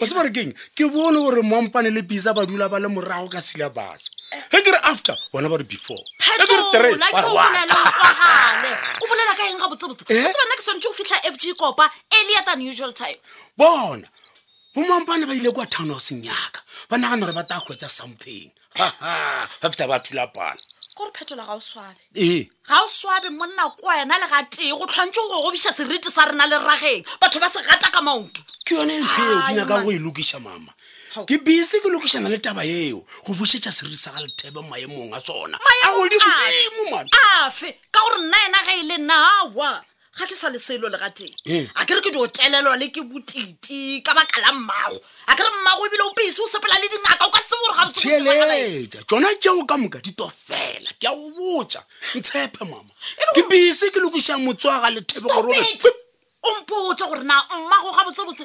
o tseba re keng ke bone gore mompane le pisa ba dula ba le morago ka syllabus ge ke re after bona ba re before Ge ke re three, phetola ba ke re o one. bolela o kwagale o bolela ka eng ga botsebotse Eh? o tseba nna ke tshwanetse go fitlha f g kopa earlier than usual time bona bomampane ba ile kwa townhouseng yaka ba nagana gore ba ta hwetsa something gafita ba thula pala gore phetola ga o swabe ee ga o swabe monna ko wena le ga tee go tlhwantse go gobiša seriti sa rena le rageng batho ba se gata ka maoto ke yone ntho eo ke nyakang go e lokiša mama ke bese ke lokišana le taba eo go busetša seriri sa ga lethebe maemong a tsona a godimo mane afe ka gore nna ena ge e le nna awa ga ke sa le selo le gateng Eh. a ke re ke dio telelwa le ke botiti ka baka la mmago a ke re mmago ebile o pese o sepela le dingaka o ka se gore ga theeletša tšona tšeo ka moka di to fela ke a go botša ntshepe mama ke bise ke lokišang motswaga le thebe gore o be o mpotsa gore na mmago ga botsebotse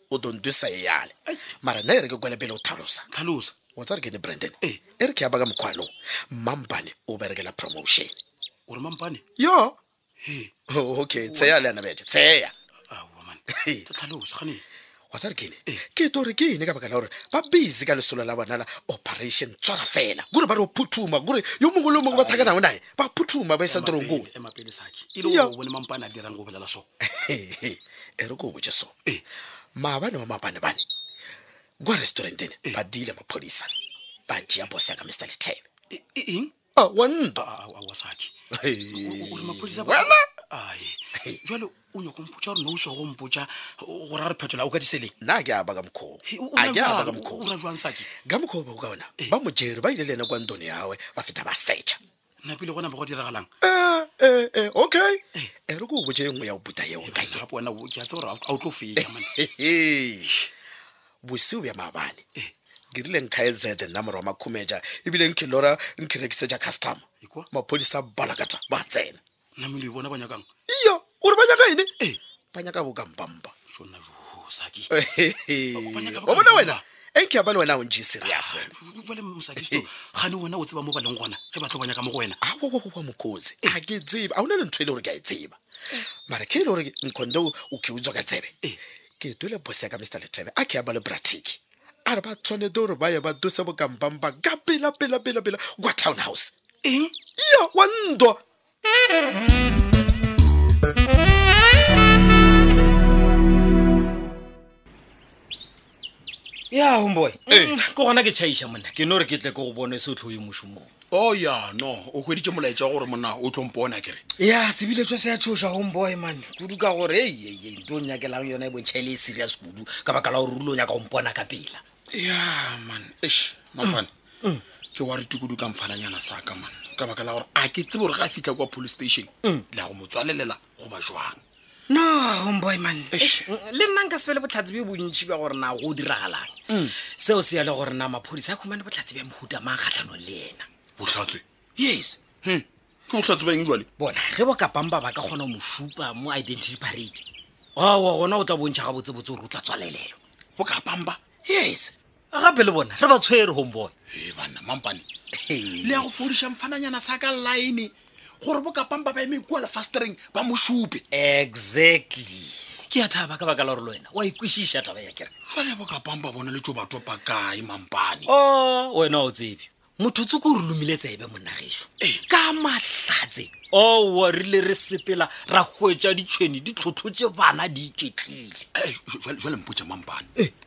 o tlo ntwisa e yale mara nna e re ke kwele pele o tlhalosa tlhalosa o tsa re kene brandon e re ke ya baka mokgwanong mampane o berekela promotion o re mampane yo Oh, okay tseya le yana bete tseya tlhalosa gane wa tsa re kene ke to re ke ene ka baka la gore ba busy ka lesolo la bona la operation tshwara fela kore ba re o phuthuma kore yo mongwe le yo mongwe ba thakanago naye ba phuthuma ba isa torongkong emapele saki e le gore o bone mampane a dirang go bolela so e re ko o botse so ee maabane wa mabanebane kwa restauranteng ee. ba dile maphodisa ba tšea bosa ka mr leten e, e, eng a ah, wanta ah, ah, wasaki gore maphodisa wena ae jale o nyako mpotsa gore ne o swa go mpotsa gore a re phetola o ka diseleng nna ke a baka mokgoo a ke a baka mokgoo ka mokgoo ba go ka ona ee. ba mojere ba ile le ene kwa ntone yawe ba feta ba setšha napile gona mo go diragalang Eh, eh, eh, okay e re ko o botse e nngwe ya go puta yeo ka ye gape wena o- ke a tse gore a o tlo fetša man Hehe. boseo bja maabane ke rile nkga e zete nna morwa makhumetša ebile nkhelora nkhirekisetša customer Ikwa. maphodisa a balakata ba tsena namele bona ba nyakang iyo gore ba nyaka ene ee ba nyaka bokampampa bona wena enke ya ba le wena o ntšee serius wenajale mosadiste gane wena o tseba mo ba leng gona ge ba tlo ba nyaka mo go wena aowa mokotsi ga ke tseba ga o na le ntho e le gore ke a e tseba mara ke e le gore nkonde o ke utswa ka tsebe ke twele bose ya ka mr letebe a ke ya ba le bratiki a re ba tshwanete gore ba ye ba dose bokampampa ka pela pela pela pela kwa town house eng ya wa ntwa ya homeboy mm, ke gona ke tšhaiša monna ke no re ke tle ke go bone se o tlhoye mošomong o oh, ya no o hweditše molaetša gore monna o tlhompona kere ya sebiletswa se ya tshoša homeboy man kudu ka gore eee nto nyakelang yona e bontšha e le e serious kudu ka baka la gore rulo nyaka gompona ka pela ya man esh mafane mm, mm. ke wa re tukudu ka mfalanyana sa ka man ka baka la gore a ke tsebe gore ga a fitlha kwa police station mm. la go mo tswalelela goba jwang no homeboy man le nna nka sebe le botlhatsi bjo bontšhi bja gore na go diragalang mm. seo se ya le gore na maphodisa a khumane botlhatsi bja mohuta mang kgatlhanong le ena botlhatswe yes hmm. ke botlhatsi ba eng jale bona ge bo kapang ba ba ka kgona go mo supa mo identity parade owa gona o tla bontšha ga botsebotse gore o tla tswalelelo bo kapang ba yes gape le bona re ba tshwere homeboy e banna mampane le ya go fodišang fananyana sa ka line gore bokapang ba ba eme kua lefastereng ba mo šupe exactly ke ya thaba ka baka la gore le wena wa ikwešiša thaba ya kere jale bokapang ba bone le tso batho pa kae mampane o oh, wena o tsebe motho tse ko re lomile tsebe monnageso eh. ka mahlatse o oh, wa rile re sepela ra hwetša ditšhweni di tlhotlhotse bana di iketlile eh, jale mpotse mampane eh.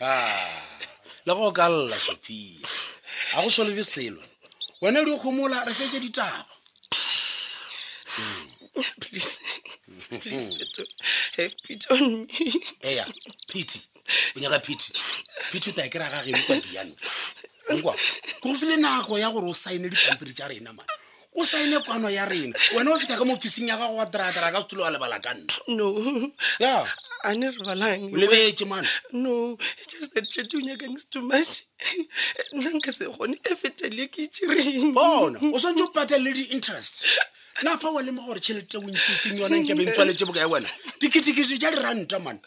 Ah, le go ka lla sophia ga go solebe selo wena di o kgomola re fetse ditaba please please Peter, have pity on me eya pity o nyaka pity pity o tla kry-a ga geno kwa diyanka ke go file nako ya gore o saene dipampiri tša rena mane o saene kwano ya rena wena o feta ka mofising ya gago wa dradra ka setulo wa lebala ka nna no ya a ne re balang o lebetse mane no it's just that tšhete o nyakang se too much nna nka se kgone e fetele ke itšereng bona o swantse o patelele di-interest na fa wa lema gore tšhelete o ntšitseng yona nke beng tswaletse bokae wena diketekete ja diranta mane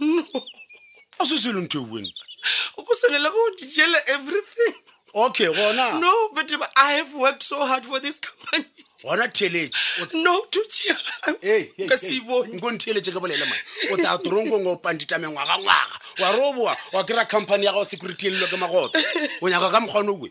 no a se se le ntho ewe nna o ko tshwanela go di jela everything okay gona no but i have worked so hard for this company gona theletše no to cheaka se ibone nko ntheletše ke bolele mae o ta torongkong o pandita mengwagangwaga wa re o boa wa kry-a company ya gago security e lelo ke magoto o nyaka ka mokgwane owe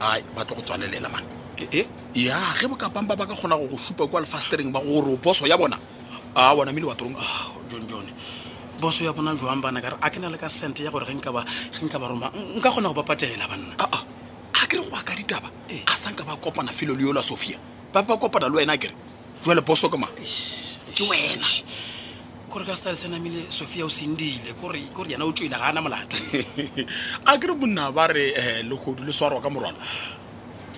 a ba tlo go tswalelela man e, e? ya ge bokapang ba ba ka kgona go go supa kwa lefastereng ba gore boso ya bona a bona mele wa torong ah, john john boso ya bona joang bana kare a ke na le ka cent ya gore ge nka ba roma nka kgona go ba patela banna a a ke re go a ka ditaba a sa nka ba kopana felo le yola sophia ba ba kopana le wena kere jale boso ke mang ke wena kore ka style se namile sophia o sendile kore kore yena o tswile ga ana molato a kere monna ba re um legodu le swarwa ka morwalo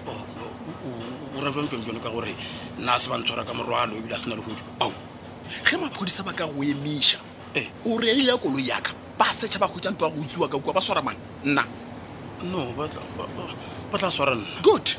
oh, o ra jwang tswang jone ka gore nna se ba ntshwara ka morwalo ebile a sena legodu ao ge maphodisa ba ka go emiša eh. o reile ya koloi yaka ba setšha ba kgotsa nto ya go utsiwa ka kua ba swara mang nna no ba tla swara nna good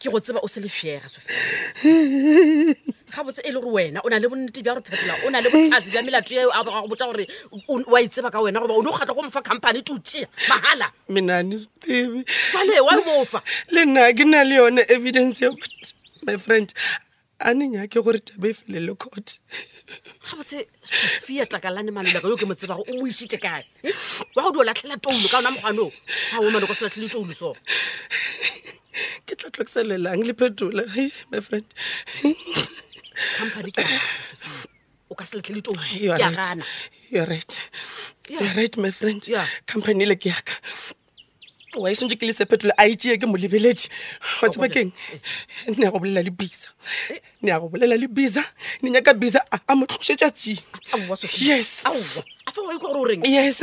ke go tseba o se lefjega sofia gabotse e le gore wena o na le bonnete bja gore phetola o na le botlhatsi bja melato eo a go botsa gore wa e tseba ka wena goba o ne o kgatla go mofa company e tutsea mahala menane steve jale wa mofa le nna ke na le yone evidence ya my friend a ne nyake gore taba e fele le court gabotse sofia takalane maleleka yo ke mo tsebago o mo isitse kae eh? wa go di o latlhela toulo ka ona mokgwanong ga o maleko se latlhele toulo so ke tla tlokiselelang le phetola my friend company ke o ka se letle le tong You're ke a right. gana You're right. You're right, my friend. Yeah. Company le ke yaka. Wa e sentse ke le sephetolo a itšee ke mo lebeletše wa tseba keng ne ya go bolela le bisa ne ya go bolela le bisa ne nyaka bisa a a mo tlošetša tšing Aowa, Sophia. yes Aowa. a fa wa ikwa gore o reng yes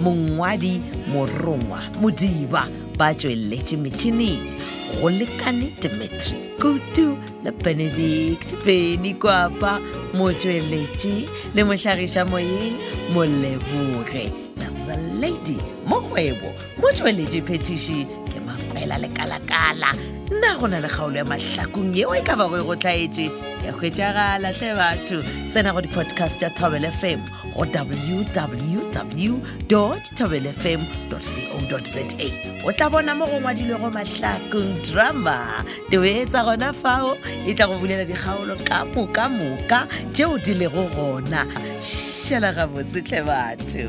mongwadi morongwa modiba ba tšweletše metšhineng go lekane dimitri kutu le benedict beny kwapa motšweletši le mohlagiša moyeng moleboge nabza lady mokgwebo motšweletši phetiši ke makwela lekalakala nna go na le kgaolo ya mahlakong yeo e ka bago e go tlaetše ya hwetšagala tle batho tsena go di-podcast tša thobel fm go www tobelfm co za o tla bona mo go ngwadilwego mahlakong drama tebetsa gona fao e tla go bulela dikgaolo ka moka moka tšeo di lego gona šala gabotse tle batho